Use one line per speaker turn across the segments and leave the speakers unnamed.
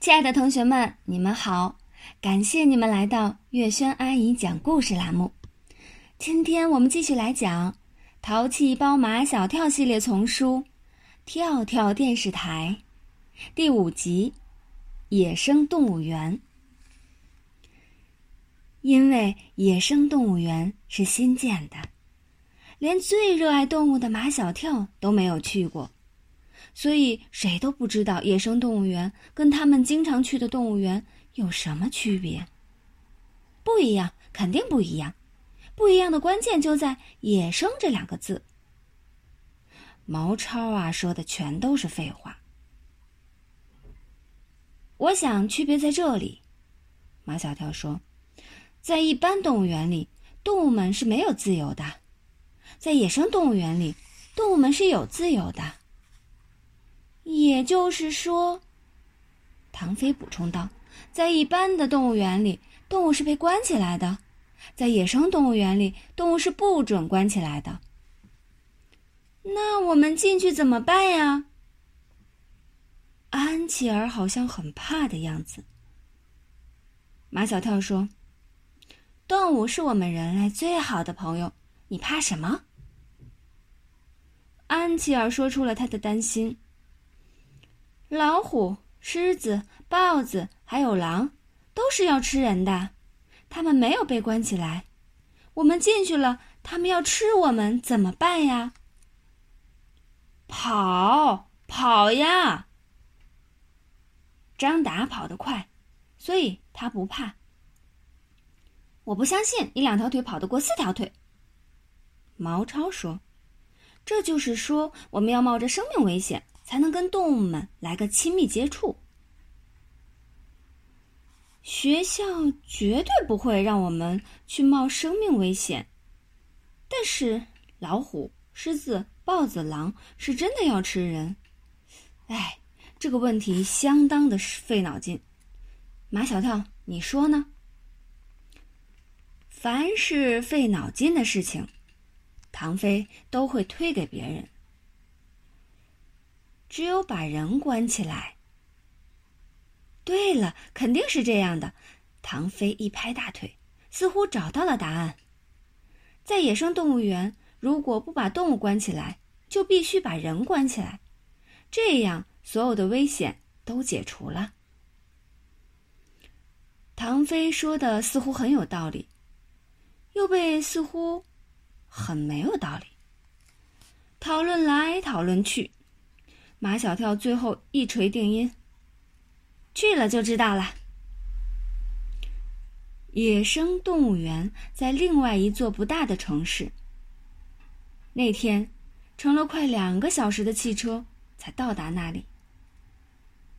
亲爱的同学们，你们好！感谢你们来到月轩阿姨讲故事栏目。今天我们继续来讲《淘气包马小跳》系列丛书《跳跳电视台》第五集《野生动物园》。因为野生动物园是新建的，连最热爱动物的马小跳都没有去过。所以谁都不知道野生动物园跟他们经常去的动物园有什么区别。不一样，肯定不一样。不一样的关键就在“野生”这两个字。毛超啊，说的全都是废话。我想区别在这里，马小跳说，在一般动物园里，动物们是没有自由的；在野生动物园里，动物们是有自由的。也就是说，唐飞补充道：“在一般的动物园里，动物是被关起来的；在野生动物园里，动物是不准关起来的。那我们进去怎么办呀？”安琪儿好像很怕的样子。马小跳说：“动物是我们人类最好的朋友，你怕什么？”安琪儿说出了他的担心。老虎、狮子、豹子还有狼，都是要吃人的。他们没有被关起来，我们进去了，他们要吃我们，怎么办呀？跑，跑呀！张达跑得快，所以他不怕。我不相信你两条腿跑得过四条腿。毛超说：“这就是说，我们要冒着生命危险。”才能跟动物们来个亲密接触。学校绝对不会让我们去冒生命危险，但是老虎、狮子、豹子、狼是真的要吃人。哎，这个问题相当的费脑筋。马小跳，你说呢？凡是费脑筋的事情，唐飞都会推给别人。只有把人关起来。对了，肯定是这样的。唐飞一拍大腿，似乎找到了答案。在野生动物园，如果不把动物关起来，就必须把人关起来，这样所有的危险都解除了。唐飞说的似乎很有道理，又被似乎很没有道理。讨论来讨论去。马小跳最后一锤定音。去了就知道了。野生动物园在另外一座不大的城市。那天，乘了快两个小时的汽车才到达那里。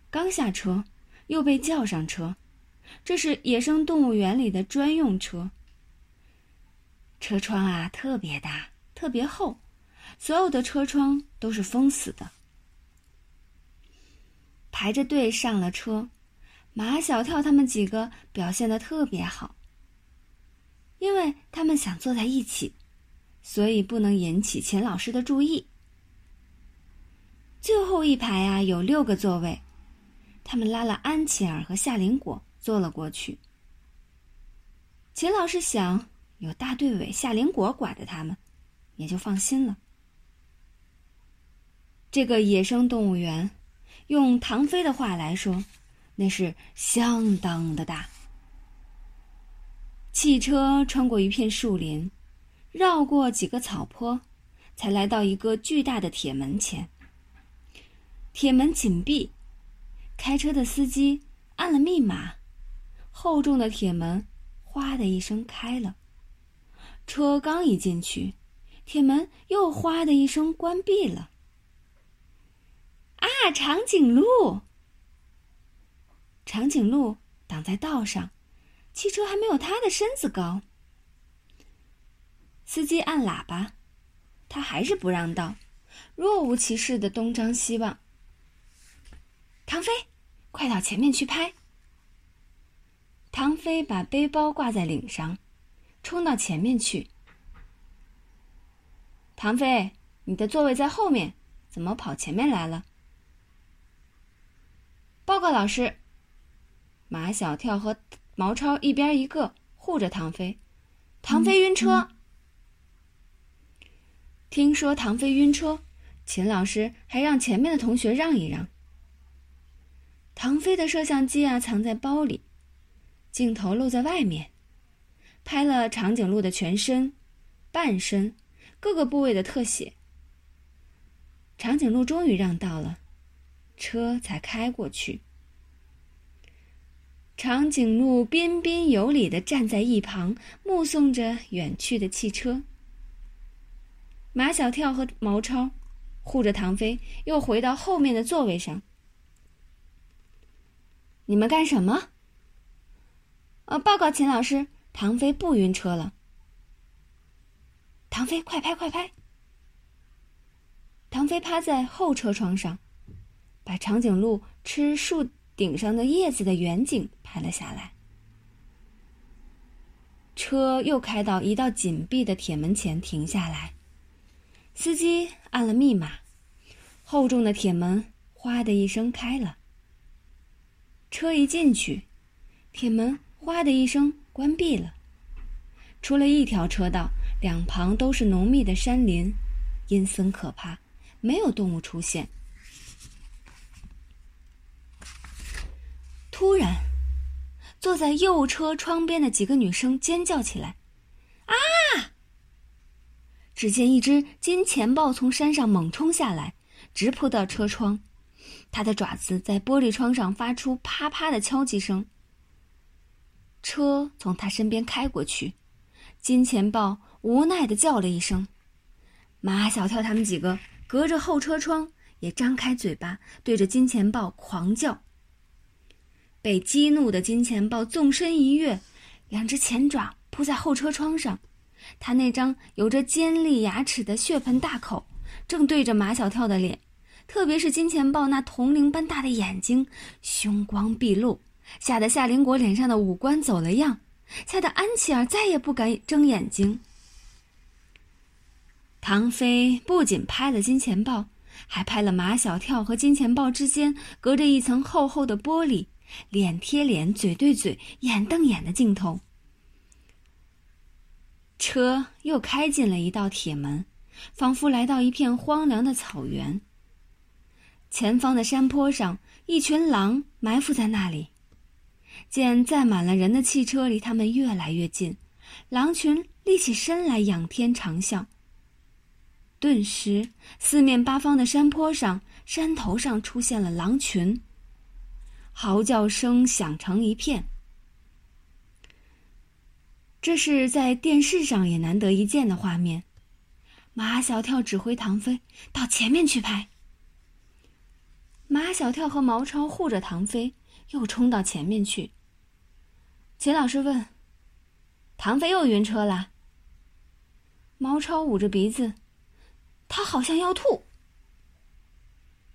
刚下车，又被叫上车，这是野生动物园里的专用车。车窗啊，特别大，特别厚，所有的车窗都是封死的。排着队上了车，马小跳他们几个表现的特别好。因为他们想坐在一起，所以不能引起秦老师的注意。最后一排啊，有六个座位，他们拉了安琪儿和夏林果坐了过去。秦老师想，有大队委夏林果管着他们，也就放心了。这个野生动物园。用唐飞的话来说，那是相当的大。汽车穿过一片树林，绕过几个草坡，才来到一个巨大的铁门前。铁门紧闭，开车的司机按了密码，厚重的铁门“哗”的一声开了。车刚一进去，铁门又“哗”的一声关闭了。啊！长颈鹿，长颈鹿挡在道上，汽车还没有它的身子高。司机按喇叭，他还是不让道，若无其事的东张西望。唐飞，快到前面去拍。唐飞把背包挂在领上，冲到前面去。唐飞，你的座位在后面，怎么跑前面来了？报告老师，马小跳和毛超一边一个护着唐飞，唐飞晕车。听说唐飞晕车，秦老师还让前面的同学让一让。唐飞的摄像机啊藏在包里，镜头露在外面，拍了长颈鹿的全身、半身、各个部位的特写。长颈鹿终于让道了，车才开过去。长颈鹿彬彬有礼的站在一旁，目送着远去的汽车。马小跳和毛超护着唐飞，又回到后面的座位上。你们干什么？呃，报告秦老师，唐飞不晕车了。唐飞，快拍快拍！唐飞趴在后车窗上，把长颈鹿吃树。顶上的叶子的远景拍了下来。车又开到一道紧闭的铁门前停下来，司机按了密码，厚重的铁门“哗”的一声开了。车一进去，铁门“哗”的一声关闭了。除了一条车道，两旁都是浓密的山林，阴森可怕，没有动物出现。突然，坐在右车窗边的几个女生尖叫起来：“啊！”只见一只金钱豹从山上猛冲下来，直扑到车窗，它的爪子在玻璃窗上发出啪啪的敲击声。车从他身边开过去，金钱豹无奈的叫了一声，马小跳他们几个隔着后车窗也张开嘴巴对着金钱豹狂叫。被激怒的金钱豹纵身一跃，两只前爪扑在后车窗上。他那张有着尖利牙齿的血盆大口正对着马小跳的脸，特别是金钱豹那铜铃般大的眼睛，凶光毕露，吓得夏林果脸上的五官走了样，吓得安琪儿再也不敢睁眼睛。唐飞不仅拍了金钱豹，还拍了马小跳和金钱豹之间隔着一层厚厚的玻璃。脸贴脸、嘴对嘴、眼瞪眼的镜头。车又开进了一道铁门，仿佛来到一片荒凉的草原。前方的山坡上，一群狼埋伏在那里。见载满了人的汽车离他们越来越近，狼群立起身来，仰天长啸。顿时，四面八方的山坡上、山头上出现了狼群。嚎叫声响成一片，这是在电视上也难得一见的画面。马小跳指挥唐飞到前面去拍。马小跳和毛超护着唐飞，又冲到前面去。秦老师问：“唐飞又晕车了？”毛超捂着鼻子，他好像要吐。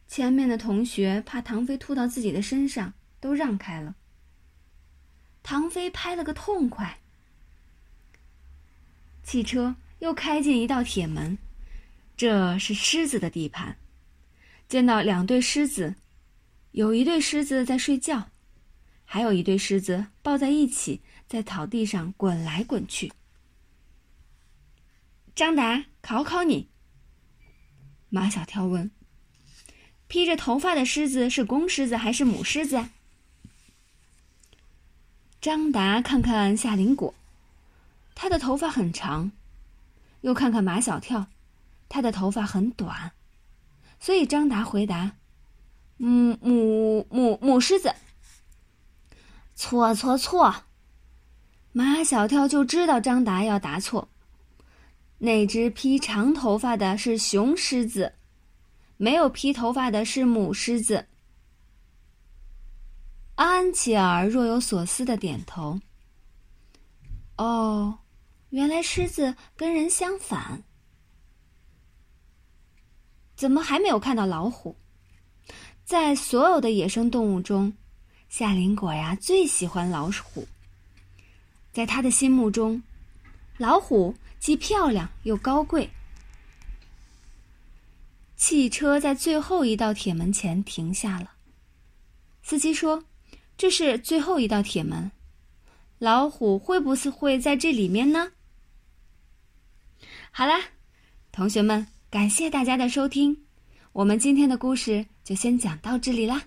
前面的同学怕唐飞吐到自己的身上，都让开了。唐飞拍了个痛快。汽车又开进一道铁门，这是狮子的地盘。见到两对狮子，有一对狮子在睡觉，还有一对狮子抱在一起，在草地上滚来滚去。张达，考考你。马小跳问。披着头发的狮子是公狮子还是母狮子？张达看看夏林果，他的头发很长；又看看马小跳，他的头发很短。所以张达回答：“母母母母狮子。”错错错！马小跳就知道张达要答错。那只披长头发的是雄狮子。没有披头发的是母狮子。安琪儿若有所思的点头。哦，原来狮子跟人相反。怎么还没有看到老虎？在所有的野生动物中，夏林果呀最喜欢老虎。在他的心目中，老虎既漂亮又高贵。汽车在最后一道铁门前停下了。司机说：“这是最后一道铁门，老虎会不会在这里面呢？好啦，同学们，感谢大家的收听，我们今天的故事就先讲到这里啦。